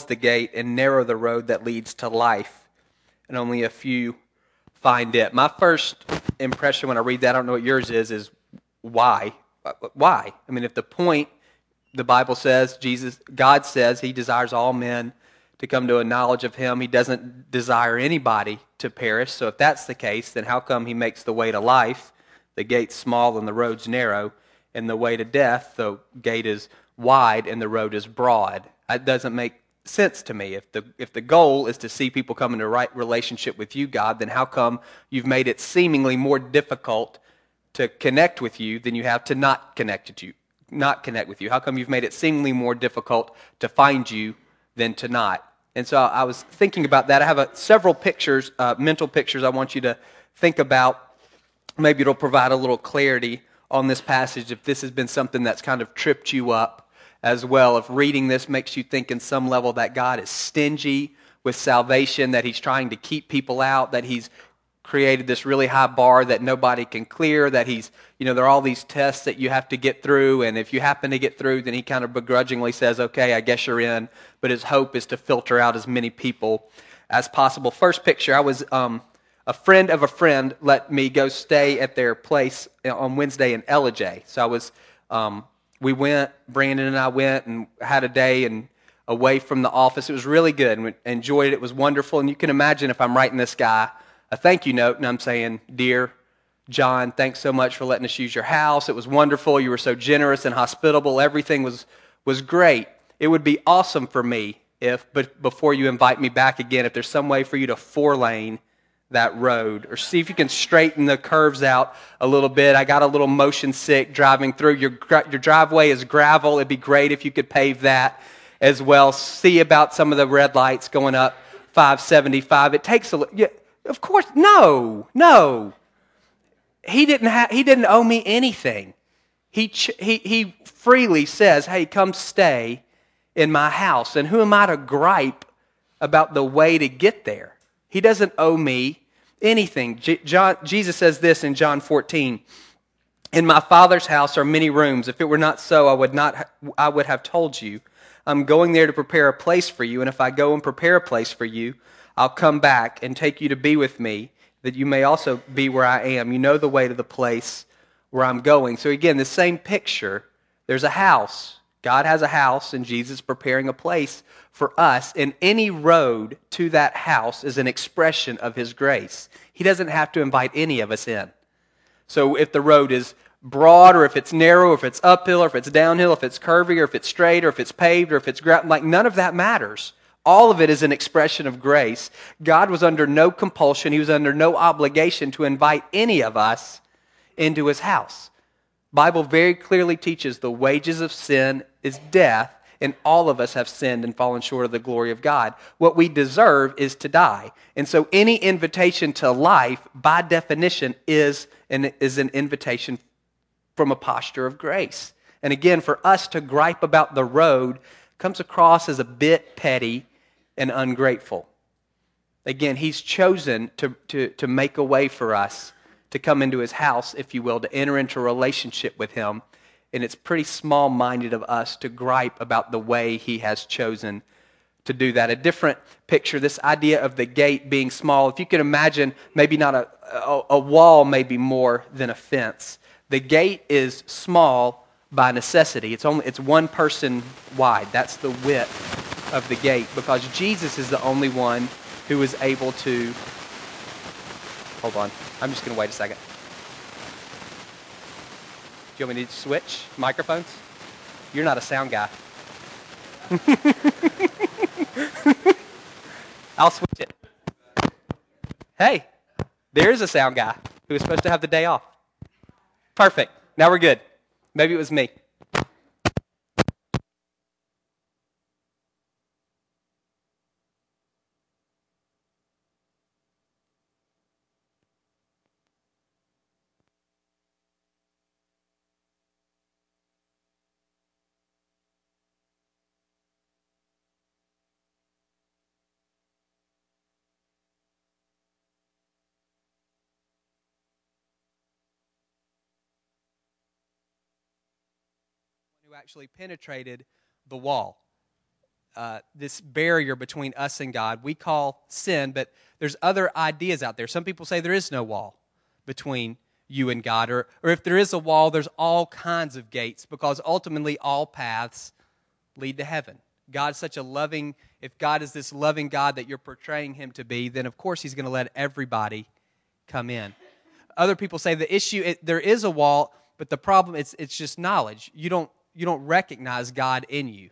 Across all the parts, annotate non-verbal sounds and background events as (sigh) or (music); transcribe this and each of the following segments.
is the gate and narrow the road that leads to life, and only a few find it. My first impression when I read that, I don't know what yours is, is why? Why? I mean, if the point, the Bible says, Jesus, God says he desires all men to come to a knowledge of him, he doesn't desire anybody to perish. So if that's the case, then how come he makes the way to life, the gate's small and the road's narrow, and the way to death, the gate is wide and the road is broad? That doesn't make sense to me. If the, if the goal is to see people come into right relationship with you, God, then how come you've made it seemingly more difficult to connect with you than you have to not connect with you? Not connect with you. How come you've made it seemingly more difficult to find you than to not? And so I was thinking about that. I have a, several pictures, uh, mental pictures, I want you to think about. Maybe it'll provide a little clarity on this passage if this has been something that's kind of tripped you up as well. If reading this makes you think in some level that God is stingy with salvation, that he's trying to keep people out, that he's created this really high bar that nobody can clear, that he's, you know, there are all these tests that you have to get through, and if you happen to get through, then he kind of begrudgingly says, okay, I guess you're in, but his hope is to filter out as many people as possible. First picture, I was, um, a friend of a friend let me go stay at their place on Wednesday in Ellijay. So I was um, we went, Brandon and I went and had a day and away from the office. It was really good and enjoyed it. It was wonderful. And you can imagine if I'm writing this guy a thank you note and I'm saying, Dear John, thanks so much for letting us use your house. It was wonderful. You were so generous and hospitable. Everything was, was great. It would be awesome for me if, but before you invite me back again, if there's some way for you to four lane that road or see if you can straighten the curves out a little bit. I got a little motion sick driving through. Your, your driveway is gravel. It'd be great if you could pave that as well. See about some of the red lights going up 575. It takes a yeah, of course no, no. He didn't ha- he didn't owe me anything. He, ch- he, he freely says, "Hey, come stay in my house." And who am I to gripe about the way to get there? He doesn't owe me anything. J- John, Jesus says this in John 14. In my Father's house are many rooms. If it were not so, I would, not ha- I would have told you. I'm going there to prepare a place for you, and if I go and prepare a place for you, I'll come back and take you to be with me, that you may also be where I am. You know the way to the place where I'm going. So again, the same picture. There's a house. God has a house, and Jesus preparing a place for us, and any road to that house is an expression of His grace. He doesn't have to invite any of us in. So if the road is broad, or if it's narrow, or if it's uphill, or if it's downhill, if it's curvy, or if it's straight, or if it's paved, or if it's like none of that matters. All of it is an expression of grace. God was under no compulsion, He was under no obligation to invite any of us into His house. Bible very clearly teaches the wages of sin is death, and all of us have sinned and fallen short of the glory of God. What we deserve is to die. And so any invitation to life, by definition, is an, is an invitation from a posture of grace. And again, for us to gripe about the road comes across as a bit petty and ungrateful. Again, he's chosen to, to, to make a way for us to come into his house, if you will, to enter into a relationship with him and it's pretty small minded of us to gripe about the way he has chosen to do that. A different picture, this idea of the gate being small. If you can imagine, maybe not a, a, a wall, maybe more than a fence. The gate is small by necessity. It's only it's one person wide. That's the width of the gate because Jesus is the only one who is able to. Hold on. I'm just going to wait a second you want me to switch microphones? You're not a sound guy. (laughs) I'll switch it. Hey, there's a sound guy who was supposed to have the day off. Perfect. Now we're good. Maybe it was me. Actually penetrated the wall. uh, this barrier between us and God. We call sin, but there's other ideas out there. Some people say there is no wall between you and God, or, or if there is a wall, there's all kinds of gates because ultimately all paths lead to heaven. God's such a loving, if God is this loving God that you're portraying him to be, then of course he's going to let everybody come in. Other people say the issue, it, there is a wall, but the problem, it's, it's just knowledge. You don't, you don't recognize God in you.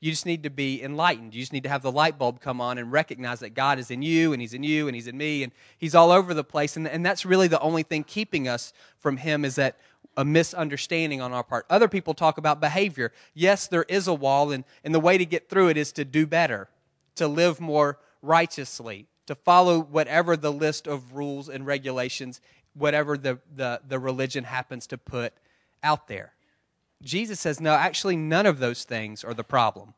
You just need to be enlightened. You just need to have the light bulb come on and recognize that God is in you and He's in you and He's in me and He's all over the place. And, and that's really the only thing keeping us from Him is that a misunderstanding on our part. Other people talk about behavior. Yes, there is a wall, and, and the way to get through it is to do better, to live more righteously, to follow whatever the list of rules and regulations, whatever the, the, the religion happens to put out there. Jesus says, no, actually, none of those things are the problem.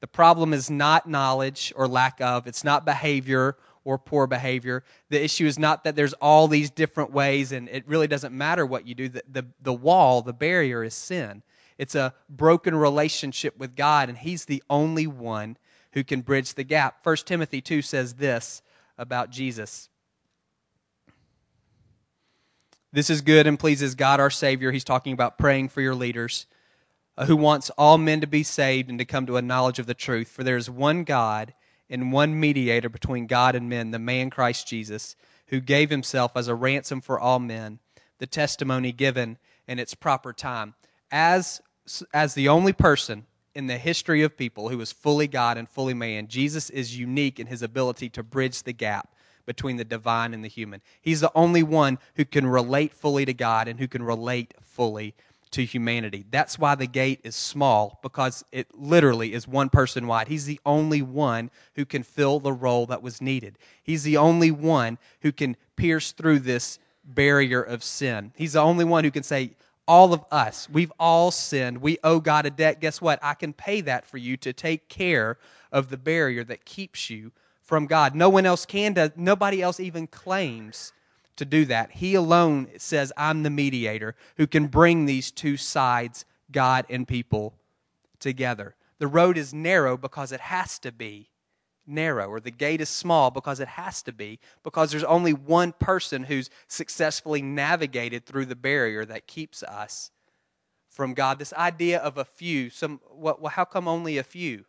The problem is not knowledge or lack of, it's not behavior or poor behavior. The issue is not that there's all these different ways and it really doesn't matter what you do. The, the, the wall, the barrier is sin. It's a broken relationship with God, and He's the only one who can bridge the gap. 1 Timothy 2 says this about Jesus. This is good and pleases God our Savior. He's talking about praying for your leaders, uh, who wants all men to be saved and to come to a knowledge of the truth. For there is one God and one mediator between God and men, the man Christ Jesus, who gave himself as a ransom for all men, the testimony given in its proper time. As, as the only person in the history of people who is fully God and fully man, Jesus is unique in his ability to bridge the gap between the divine and the human. He's the only one who can relate fully to God and who can relate fully to humanity. That's why the gate is small, because it literally is one person wide. He's the only one who can fill the role that was needed. He's the only one who can pierce through this barrier of sin. He's the only one who can say, all of us, we've all sinned. We owe God a debt. Guess what? I can pay that for you to take care of the barrier that keeps you from God. No one else can. Do, nobody else even claims to do that. He alone says, I'm the mediator who can bring these two sides, God and people, together. The road is narrow because it has to be narrow, or the gate is small because it has to be, because there's only one person who's successfully navigated through the barrier that keeps us from God. This idea of a few, some, well, how come only a few?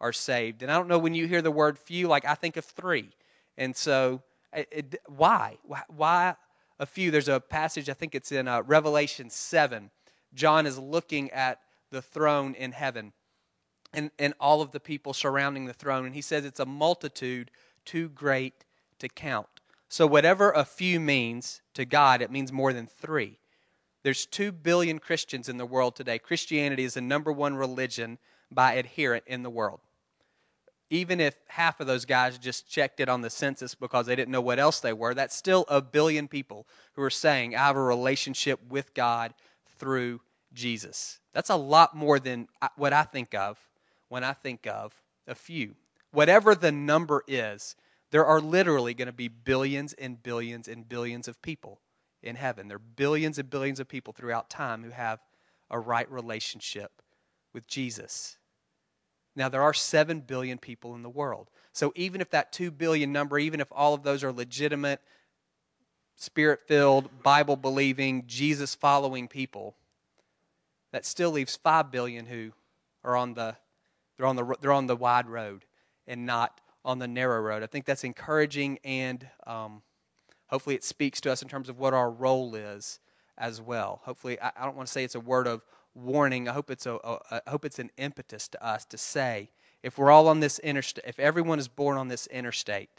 Are saved. And I don't know when you hear the word few, like I think of three. And so, it, why? Why a few? There's a passage, I think it's in uh, Revelation 7. John is looking at the throne in heaven and, and all of the people surrounding the throne. And he says it's a multitude too great to count. So, whatever a few means to God, it means more than three. There's two billion Christians in the world today. Christianity is the number one religion by adherent in the world even if half of those guys just checked it on the census because they didn't know what else they were, that's still a billion people who are saying, I have a relationship with God through Jesus. That's a lot more than what I think of when I think of a few. Whatever the number is, there are literally going to be billions and billions and billions of people in heaven. There are billions and billions of people throughout time who have a right relationship with Jesus. Now, there are 7 billion people in the world. So, even if that 2 billion number, even if all of those are legitimate, spirit filled, Bible believing, Jesus following people, that still leaves 5 billion who are on the, they're on the, they're on the wide road and not on the narrow road. I think that's encouraging and um, hopefully it speaks to us in terms of what our role is as well. Hopefully, I, I don't want to say it's a word of warning. I hope it's a, a I hope it's an impetus to us to say, if we're all on this interstate, if everyone is born on this interstate,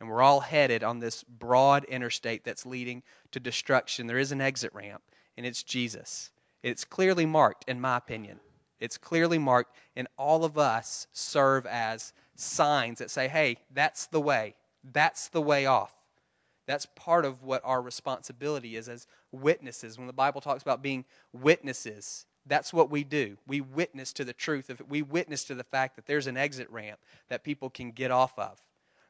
and we're all headed on this broad interstate that's leading to destruction, there is an exit ramp, and it's Jesus. It's clearly marked, in my opinion. It's clearly marked, and all of us serve as signs that say, hey, that's the way. That's the way off. That's part of what our responsibility is as witnesses. When the Bible talks about being witnesses, that's what we do. We witness to the truth of. We witness to the fact that there's an exit ramp that people can get off of.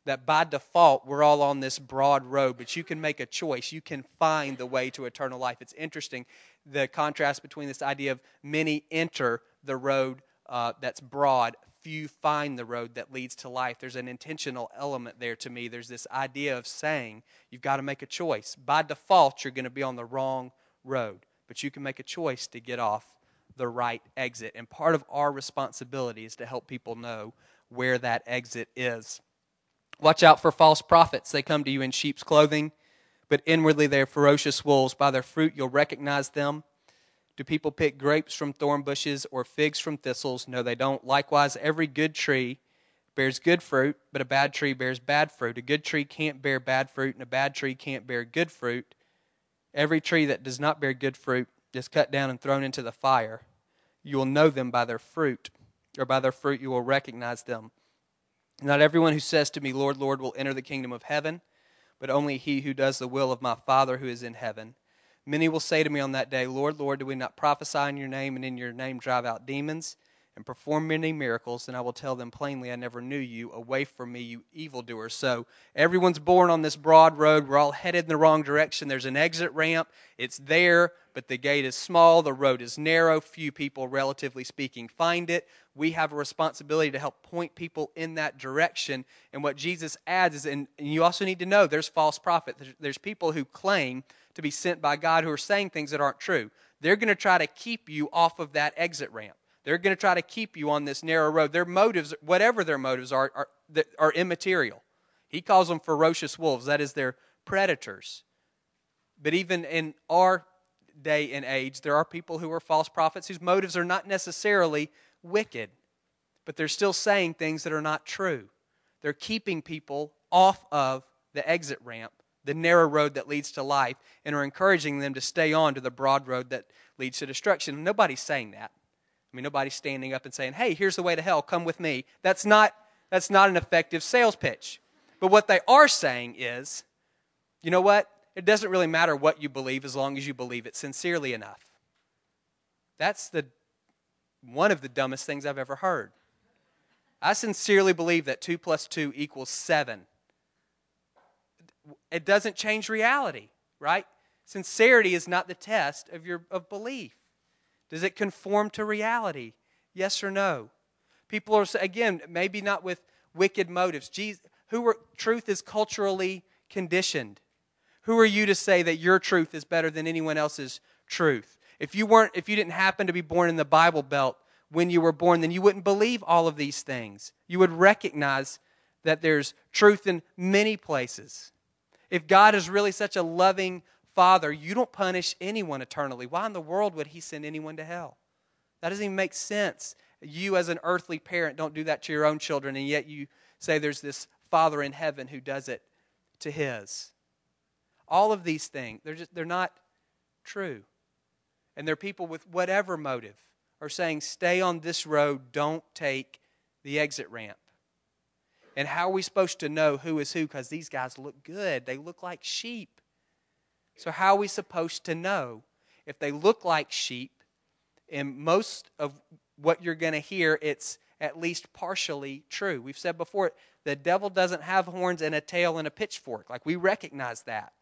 That by default, we're all on this broad road, but you can make a choice. You can find the way to eternal life. It's interesting the contrast between this idea of many enter the road uh, that's broad, few find the road that leads to life. There's an intentional element there to me. There's this idea of saying you've got to make a choice. By default, you're going to be on the wrong road, but you can make a choice to get off the right exit. And part of our responsibility is to help people know where that exit is. Watch out for false prophets. They come to you in sheep's clothing, but inwardly they are ferocious wolves. By their fruit you'll recognize them. Do people pick grapes from thorn bushes or figs from thistles? No, they don't. Likewise, every good tree bears good fruit, but a bad tree bears bad fruit. A good tree can't bear bad fruit, and a bad tree can't bear good fruit. Every tree that does not bear good fruit is cut down and thrown into the fire. You will know them by their fruit, or by their fruit you will recognize them. Not everyone who says to me, Lord, Lord, will enter the kingdom of heaven, but only he who does the will of my Father who is in heaven. Many will say to me on that day, Lord, Lord, do we not prophesy in your name and in your name drive out demons and perform many miracles? And I will tell them plainly, I never knew you. Away from me, you evildoers. So everyone's born on this broad road. We're all headed in the wrong direction. There's an exit ramp. It's there, but the gate is small. The road is narrow. Few people, relatively speaking, find it. We have a responsibility to help point people in that direction. And what Jesus adds is, and you also need to know there's false prophets. There's people who claim to be sent by God who are saying things that aren't true. They're going to try to keep you off of that exit ramp. They're going to try to keep you on this narrow road. Their motives, whatever their motives are, are, are immaterial. He calls them ferocious wolves. That is, they're predators. But even in our day and age, there are people who are false prophets whose motives are not necessarily wicked, but they're still saying things that are not true. They're keeping people off of the exit ramp the narrow road that leads to life and are encouraging them to stay on to the broad road that leads to destruction. Nobody's saying that. I mean, nobody's standing up and saying, hey, here's the way to hell, come with me. That's not, that's not an effective sales pitch. But what they are saying is, you know what? It doesn't really matter what you believe as long as you believe it sincerely enough. That's the one of the dumbest things I've ever heard. I sincerely believe that 2 plus 2 equals 7 it doesn't change reality, right? Sincerity is not the test of your of belief. Does it conform to reality? Yes or no? People are again, maybe not with wicked motives. Jesus, who are, truth is culturally conditioned. Who are you to say that your truth is better than anyone else's truth? If you weren't if you didn't happen to be born in the Bible Belt when you were born, then you wouldn't believe all of these things. You would recognize that there's truth in many places. If God is really such a loving Father, you don't punish anyone eternally. Why in the world would He send anyone to hell? That doesn't even make sense. You, as an earthly parent, don't do that to your own children, and yet you say there's this Father in heaven who does it to His. All of these things, they're, just, they're not true. And there are people with whatever motive are saying, stay on this road, don't take the exit ramp. And how are we supposed to know who is who? Because these guys look good. They look like sheep. So, how are we supposed to know if they look like sheep? And most of what you're going to hear, it's at least partially true. We've said before, the devil doesn't have horns and a tail and a pitchfork. Like, we recognize that.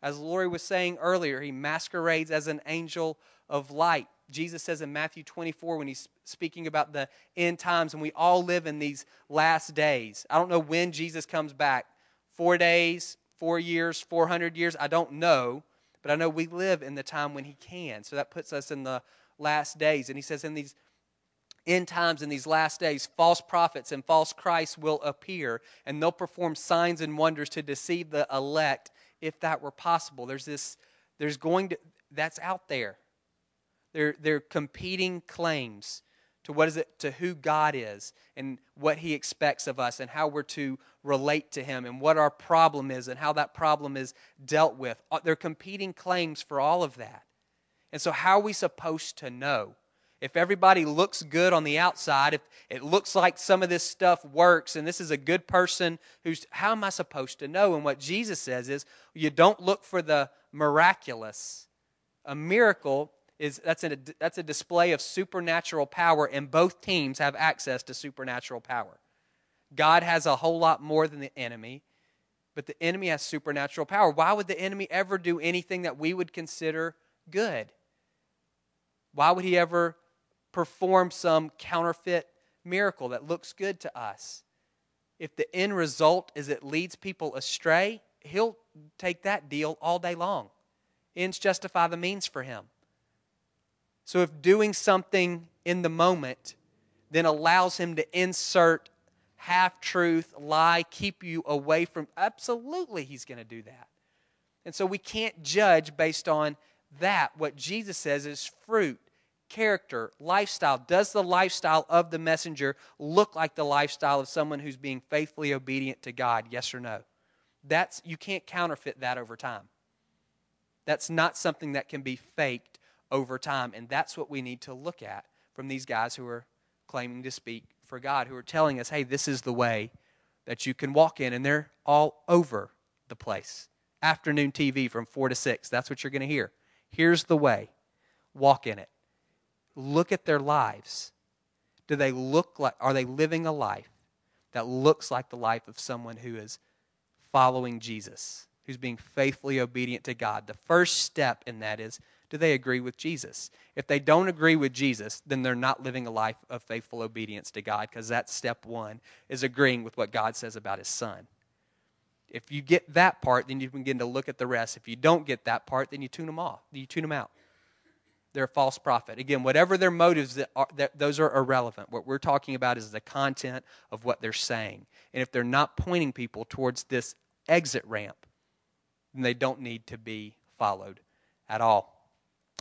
As Lori was saying earlier, he masquerades as an angel of light. Jesus says in Matthew 24 when he's speaking about the end times, and we all live in these last days. I don't know when Jesus comes back four days, four years, 400 years. I don't know, but I know we live in the time when he can. So that puts us in the last days. And he says, in these end times, in these last days, false prophets and false Christs will appear, and they'll perform signs and wonders to deceive the elect if that were possible. There's this, there's going to, that's out there. They're, they're competing claims to what is it to who God is and what he expects of us and how we're to relate to him and what our problem is and how that problem is dealt with. Uh, they're competing claims for all of that. And so how are we supposed to know? If everybody looks good on the outside, if it looks like some of this stuff works and this is a good person who's how am I supposed to know? And what Jesus says is you don't look for the miraculous. A miracle is that's a, that's a display of supernatural power, and both teams have access to supernatural power. God has a whole lot more than the enemy, but the enemy has supernatural power. Why would the enemy ever do anything that we would consider good? Why would he ever perform some counterfeit miracle that looks good to us, if the end result is it leads people astray, he'll take that deal all day long. Ends justify the means for him. So if doing something in the moment then allows him to insert half truth, lie, keep you away from, absolutely he's going to do that. And so we can't judge based on that. What Jesus says is fruit, character, lifestyle. Does the lifestyle of the messenger look like the lifestyle of someone who's being faithfully obedient to God? Yes or no? That's you can't counterfeit that over time. That's not something that can be faked over time, and that's what we need to look at from these guys who are claiming to speak for God, who are telling us, "Hey, this is the way that you can walk in," and they're all over the place. Afternoon TV from 4 to 6. That's what you're going to hear. Here's the way. Walk in it. Look at their lives. Do they look like are they living a life that looks like the life of someone who is following Jesus, who's being faithfully obedient to God. The first step in that is do they agree with Jesus? If they don't agree with Jesus, then they're not living a life of faithful obedience to God because that's step one, is agreeing with what God says about his son. If you get that part, then you begin to look at the rest. If you don't get that part, then you tune them off. You tune them out. They're a false prophet. Again, whatever their motives, that are, that, those are irrelevant. What we're talking about is the content of what they're saying. And if they're not pointing people towards this exit ramp, then they don't need to be followed at all.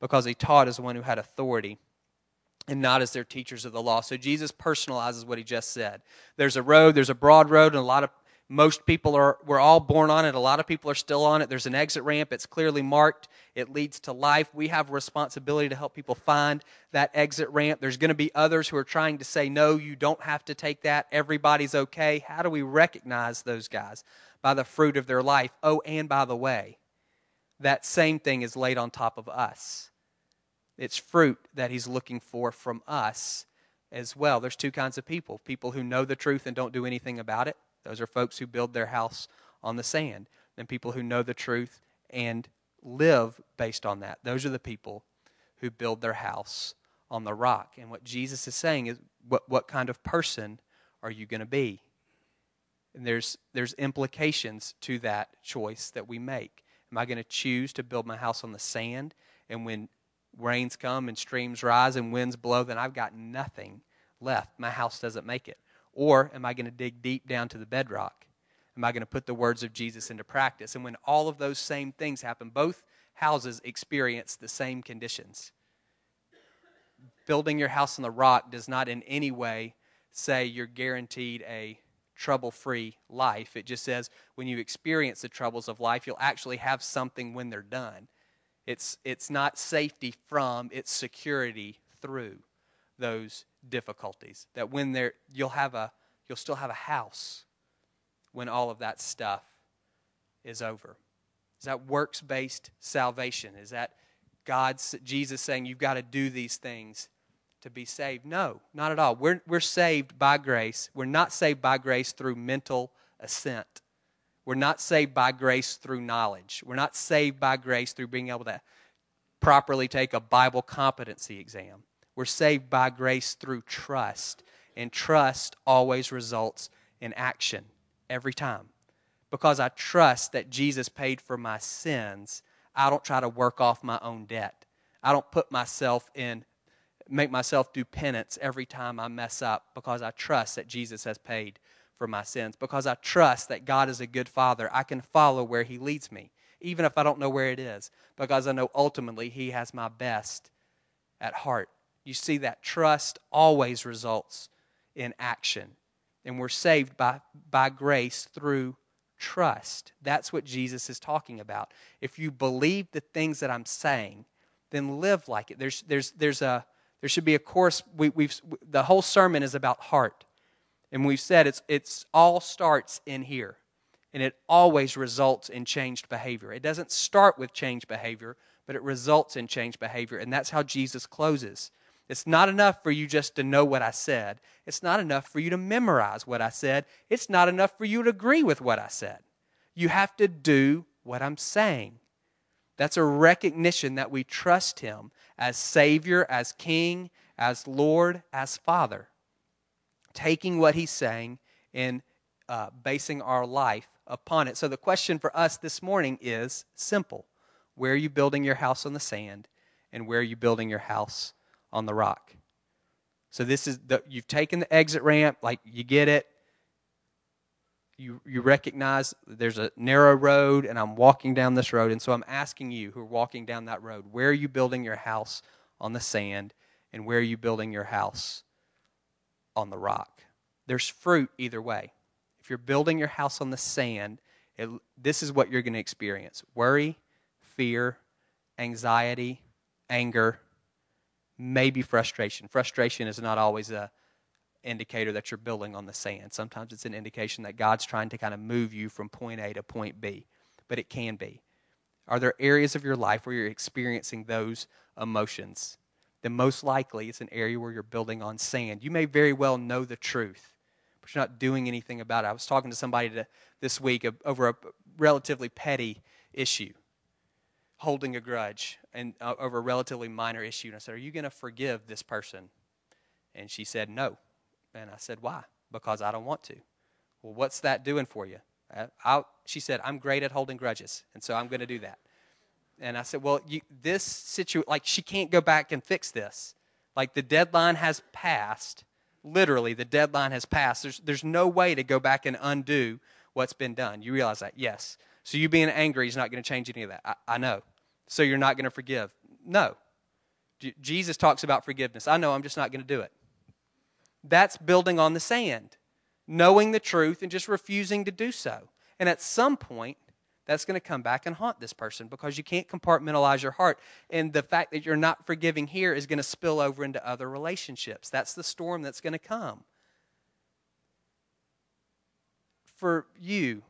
because he taught as one who had authority and not as their teachers of the law. So Jesus personalizes what he just said. There's a road, there's a broad road, and a lot of most people are we're all born on it. A lot of people are still on it. There's an exit ramp. It's clearly marked. It leads to life. We have a responsibility to help people find that exit ramp. There's going to be others who are trying to say no, you don't have to take that. Everybody's okay. How do we recognize those guys? By the fruit of their life. Oh, and by the way, that same thing is laid on top of us. It's fruit that he's looking for from us as well. There's two kinds of people people who know the truth and don't do anything about it those are folks who build their house on the sand. And people who know the truth and live based on that. Those are the people who build their house on the rock. And what Jesus is saying is what, what kind of person are you going to be? And there's, there's implications to that choice that we make. Am I going to choose to build my house on the sand? And when rains come and streams rise and winds blow, then I've got nothing left. My house doesn't make it. Or am I going to dig deep down to the bedrock? Am I going to put the words of Jesus into practice? And when all of those same things happen, both houses experience the same conditions. Building your house on the rock does not in any way say you're guaranteed a trouble free life. It just says when you experience the troubles of life, you'll actually have something when they're done. It's, it's not safety from, it's security through those difficulties. That when there you'll have a you'll still have a house when all of that stuff is over. Is that works based salvation? Is that God's Jesus saying you've got to do these things to be saved? No, not at all. We're, we're saved by grace. We're not saved by grace through mental assent. We're not saved by grace through knowledge. We're not saved by grace through being able to properly take a Bible competency exam. We're saved by grace through trust. And trust always results in action every time. Because I trust that Jesus paid for my sins, I don't try to work off my own debt. I don't put myself in, make myself do penance every time I mess up because I trust that Jesus has paid for my sins. Because I trust that God is a good father, I can follow where he leads me, even if I don't know where it is, because I know ultimately he has my best at heart. You see, that trust always results in action. And we're saved by, by grace through trust. That's what Jesus is talking about. If you believe the things that I'm saying, then live like it. There's, there's, there's, a, There should be a course. We, we've, the whole sermon is about heart. And we've said it's, it's all starts in here. And it always results in changed behavior. It doesn't start with changed behavior, but it results in changed behavior. And that's how Jesus closes. It's not enough for you just to know what I said. It's not enough for you to memorize what I said. It's not enough for you to agree with what I said. You have to do what I'm saying. That's a recognition that we trust Him as Savior, as King, as Lord, as Father. Taking what He's saying and uh, basing our life upon it. So the question for us this morning is simple Where are you building your house on the sand, and where are you building your house on the rock. So this is the you've taken the exit ramp, like you get it. You you recognize there's a narrow road and I'm walking down this road and so I'm asking you who are walking down that road, where are you building your house on the sand and where are you building your house on the rock? There's fruit either way. If you're building your house on the sand, it, this is what you're going to experience. Worry, fear, anxiety, anger, maybe frustration. Frustration is not always a indicator that you're building on the sand. Sometimes it's an indication that God's trying to kind of move you from point A to point B, but it can be. Are there areas of your life where you're experiencing those emotions? Then most likely it's an area where you're building on sand. You may very well know the truth, but you're not doing anything about it. I was talking to somebody to, this week over a relatively petty issue holding a grudge and uh, over a relatively minor issue. And I said, "Are you going to forgive this person?" And she said, "No." And I said, "Why?" Because I don't want to. Well, what's that doing for you? I, I, she said, "I'm great at holding grudges, and so I'm going to do that." And I said, "Well, you, this situation, like she can't go back and fix this. Like the deadline has passed. Literally, the deadline has passed. There's there's no way to go back and undo what's been done. You realize that? Yes." So you being angry is not going to change any of that. I, I know. So you're not going to forgive. No. J- Jesus talks about forgiveness. I know I'm just not going to do it. That's building on the sand, knowing the truth and just refusing to do so. And at some point, that's going to come back and haunt this person because you can't compartmentalize your heart. And the fact that you're not forgiving here is going to spill over into other relationships. That's the storm that's going to come. For you,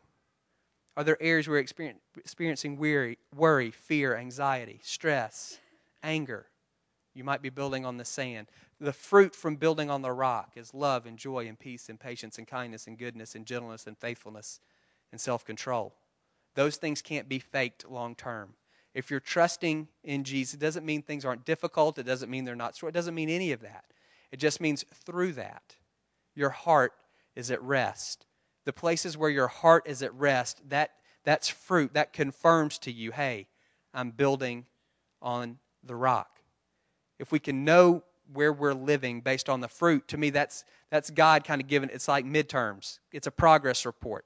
are there areas where you're experiencing weary, worry, fear, anxiety, stress, anger? You might be building on the sand. The fruit from building on the rock is love and joy and peace and patience and kindness and goodness and gentleness and faithfulness and self control. Those things can't be faked long term. If you're trusting in Jesus, it doesn't mean things aren't difficult. It doesn't mean they're not strong. It doesn't mean any of that. It just means through that, your heart is at rest the places where your heart is at rest, that, that's fruit. That confirms to you, hey, I'm building on the rock. If we can know where we're living based on the fruit, to me, that's, that's God kind of giving it's like midterms, it's a progress report.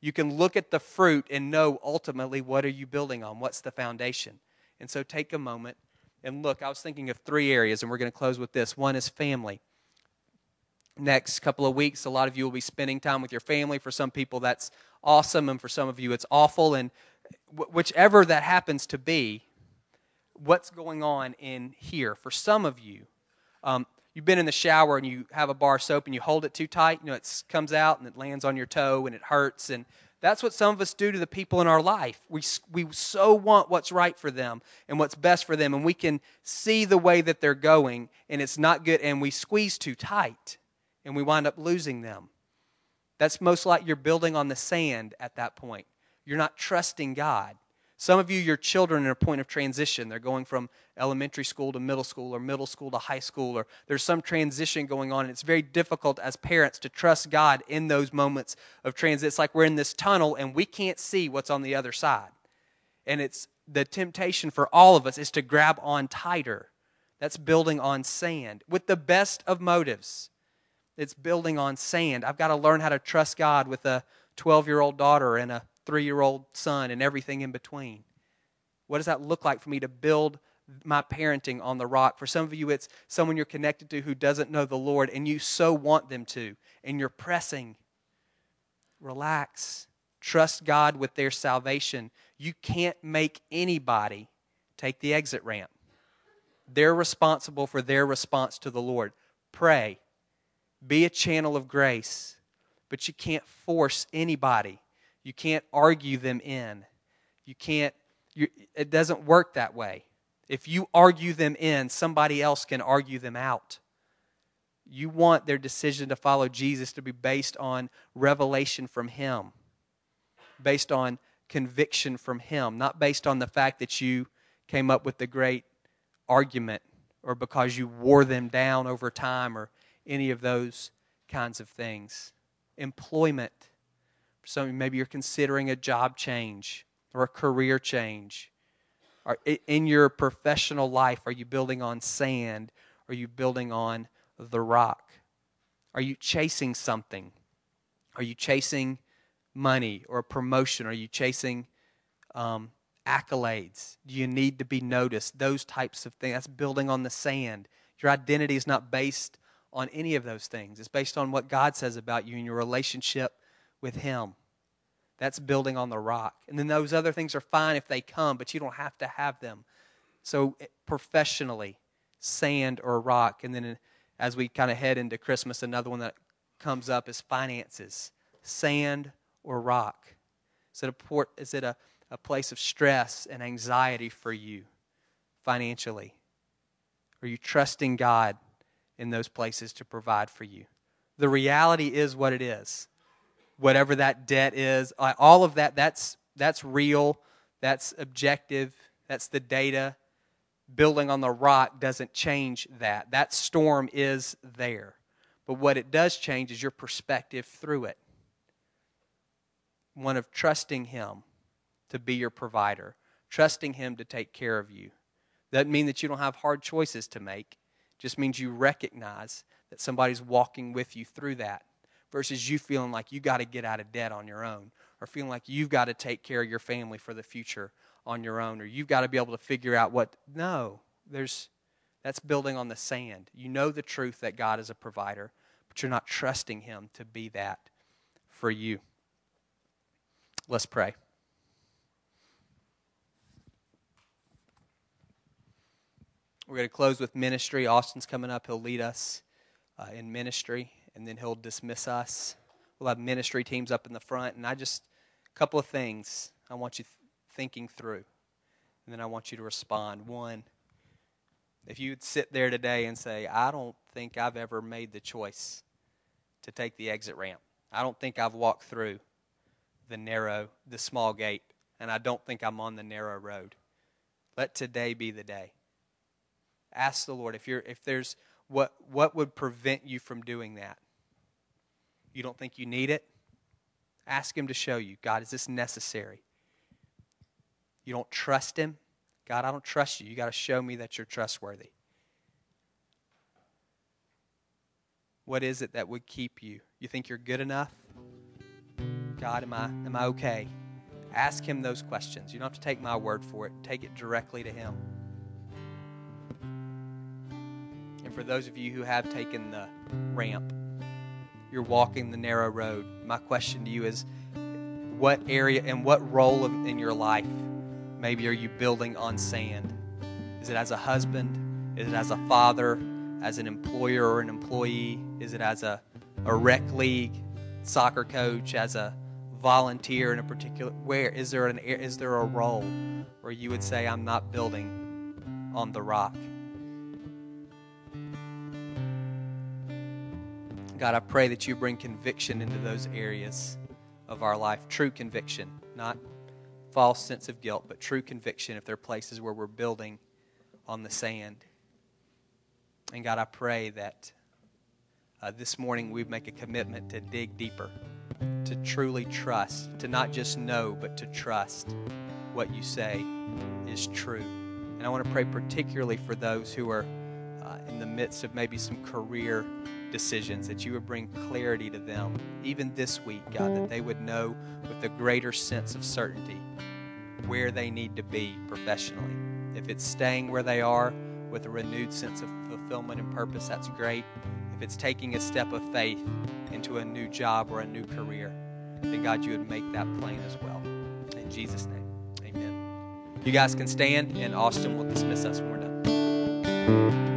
You can look at the fruit and know ultimately what are you building on? What's the foundation? And so take a moment and look. I was thinking of three areas, and we're going to close with this. One is family next couple of weeks. A lot of you will be spending time with your family. For some people, that's awesome, and for some of you, it's awful. And whichever that happens to be, what's going on in here? For some of you, um, you've been in the shower and you have a bar soap and you hold it too tight. You know, it comes out and it lands on your toe and it hurts. And that's what some of us do to the people in our life. We, we so want what's right for them and what's best for them, and we can see the way that they're going, and it's not good, and we squeeze too tight and we wind up losing them. That's most like you're building on the sand at that point. You're not trusting God. Some of you, your children are a point of transition. They're going from elementary school to middle school or middle school to high school, or there's some transition going on. And it's very difficult as parents to trust God in those moments of transit. It's like we're in this tunnel and we can't see what's on the other side. And it's the temptation for all of us is to grab on tighter. That's building on sand with the best of motives it's building on sand. I've got to learn how to trust God with a 12 year old daughter and a three year old son and everything in between. What does that look like for me to build my parenting on the rock? For some of you, it's someone you're connected to who doesn't know the Lord and you so want them to, and you're pressing. Relax. Trust God with their salvation. You can't make anybody take the exit ramp. They're responsible for their response to the Lord. Pray. Be a channel of grace. But you can't force anybody. You can't argue them in. You can't, you, it doesn't work that way. If you argue them in, somebody else can argue them out. You want their decision to follow Jesus to be based on revelation from Him, based on conviction from Him, not based on the fact that you came up with the great argument or because you wore them down over time or any of those kinds of things. Employment. Some maybe you're considering a job change or a career change. Are, in your professional life, are you building on sand? Or are you building on the rock? Are you chasing something? Are you chasing money or a promotion? Are you chasing um, accolades? Do you need to be noticed? Those types of things. That's building on the sand. Your identity is not based on any of those things, it's based on what God says about you and your relationship with Him. That's building on the rock. And then those other things are fine if they come, but you don't have to have them. So, eh, professionally, sand or rock. And then as we kind of head into Christmas, another one that comes up is finances sand or rock. Is it a, port, is it a, a place of stress and anxiety for you financially? Are you trusting God in those places to provide for you? The reality is what it is whatever that debt is. Uh, all of that, that's, that's real, that's objective, that's the data. Building on the rock doesn't change that. That storm is there. But what it does change is your perspective through it one of trusting Him to be your provider, trusting Him to take care of you. Doesn't mean that you don't have hard choices to make, it just means you recognize that somebody's walking with you through that versus you feeling like you got to get out of debt on your own or feeling like you've got to take care of your family for the future on your own or you've got to be able to figure out what no there's that's building on the sand. You know the truth that god is a provider but you're not trusting him to be that for you. Let's pray. We're going to close with ministry. Austin's coming up. He'll lead us uh, in ministry and then he'll dismiss us. We'll have ministry teams up in the front, and I just a couple of things I want you th- thinking through, and then I want you to respond. One, if you'd sit there today and say, "I don't think I've ever made the choice to take the exit ramp. I don't think I've walked through the narrow, the small gate, and I don't think I'm on the narrow road." Let today be the day. Ask the Lord if you're if there's what what would prevent you from doing that you don't think you need it? Ask Him to show you. God, is this necessary? You don't trust Him? God, I don't trust you. You got to show me that you're trustworthy. What is it that would keep you? You think you're good enough? God, am I, am I okay? Ask Him those questions. You don't have to take my word for it, take it directly to Him. And for those of you who have taken the ramp, you're walking the narrow road. My question to you is what area and what role in your life maybe are you building on sand? Is it as a husband? Is it as a father? As an employer or an employee? Is it as a, a rec league soccer coach? As a volunteer in a particular where is there an is there a role where you would say I'm not building on the rock? God, I pray that you bring conviction into those areas of our life. True conviction, not false sense of guilt, but true conviction if there are places where we're building on the sand. And God, I pray that uh, this morning we make a commitment to dig deeper, to truly trust, to not just know, but to trust what you say is true. And I want to pray particularly for those who are uh, in the midst of maybe some career decisions, that you would bring clarity to them, even this week, God, that they would know with a greater sense of certainty where they need to be professionally. If it's staying where they are with a renewed sense of fulfillment and purpose, that's great. If it's taking a step of faith into a new job or a new career, then God, you would make that plain as well. In Jesus' name, amen. You guys can stand, and Austin will dismiss us when we're done.